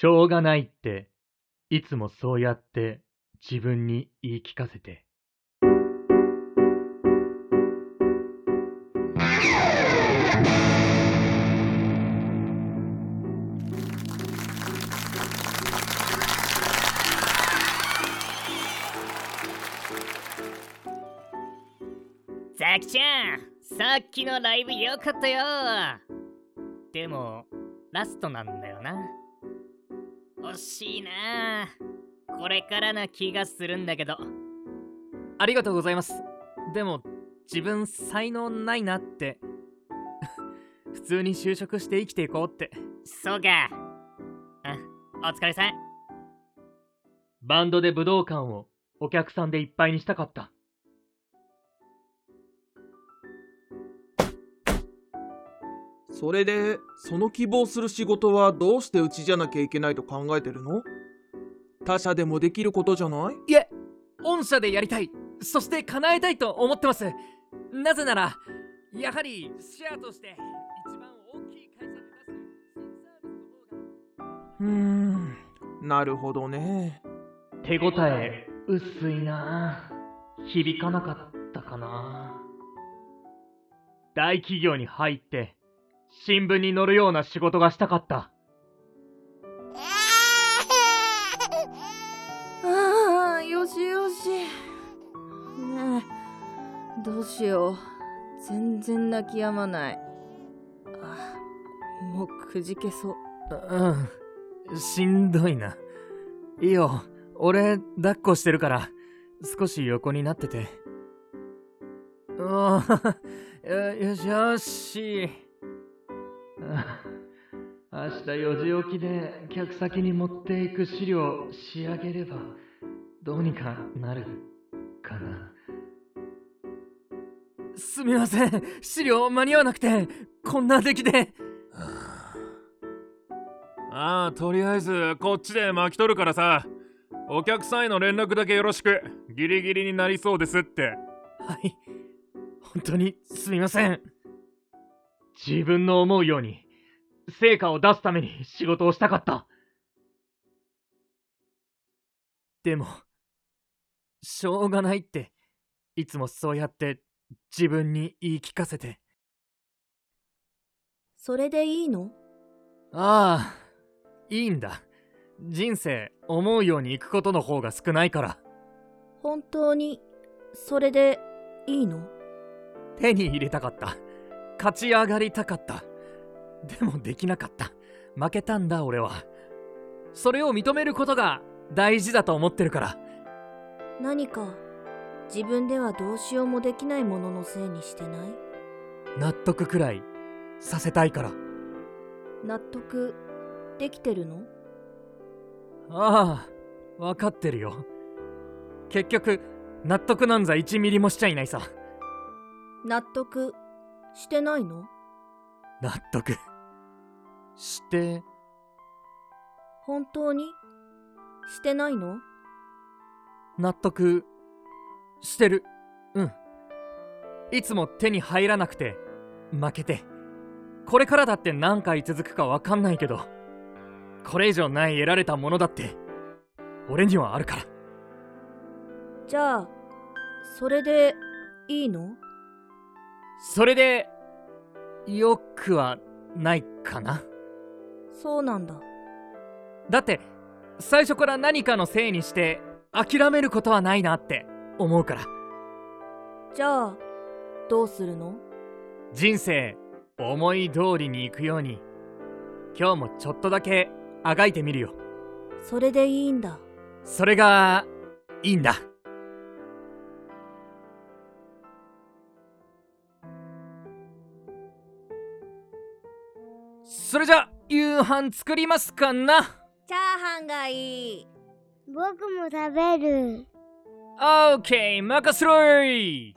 しょうがないって、いつもそうやって自分に言い聞かせて。ザキちゃんさっきのライブよかったよでもラストなんだよな惜しいな。これからな気がするんだけど。ありがとうございます。でも自分才能ないなって。普通に就職して生きていこうって。そうか。うん。お疲れさん。バンドで武道館をお客さんでいっぱいにしたかった。それで、その希望する仕事はどうしてうちじゃなきゃいけないと考えてるの？他社でもできることじゃない？いえ御社でやりたい。そして叶えたいと思ってます。なぜならやはりシェアとして一番大きい会社で出す新サービスの方が。うーん、なるほどね。手応え薄いな。響かなかったかな。大企業に入って新聞に載るような仕事がしたかった。ああよしよし。ねえどうしよう。全然泣き止まない。あもうくじけそう。うんしんどいな。いいよ俺抱っこしてるから少し横になってて。おー よよしよし 明日4時起きで客先に持っていく資料仕上げればどうにかなるかな。すみません。資料間に合わなくてこんな出来で。ああとりあえずこっちで巻き取るからさ。お客さんへの連絡だけよろしく。ギリギリになりそうですって。はい。本当にすみません自分の思うように成果を出すために仕事をしたかった。でもしょうがないっていつもそうやって自分に言い聞かせて。それでいいの？ああいいんだ。人生思うようにいくことの方が少ないから。本当にそれでいいの？手に入れたかった勝ち上がりたかった。でもできなかった。負けたんだ俺は。それを認めることが大事だと思ってるから。何か自分ではどうしようもできないもののせいにしてない？納得くらいさせたいから。納得できてるの？ああ分かってるよ。結局納得なんざ1ミリもしちゃいないさ。納得してないの？納得。して。本当に？してないの？納得。してる。うん。いつも手に入らなくて負けて。これからだって何回続くか分かんないけどこれ以上ない得られたものだって俺にはあるから。じゃあそれでいいの？それでよくはないかな？そうなんだ。だって最初から何かのせいにして諦めることはないなって思うから。じゃあどうするの？人生思い通りにいくように今日もちょっとだけあがいてみるよ。それでいいんだ。それがいいんだそれじゃ夕飯作りますかな。チャーハンがいい。僕も食べる。オーケー任せろい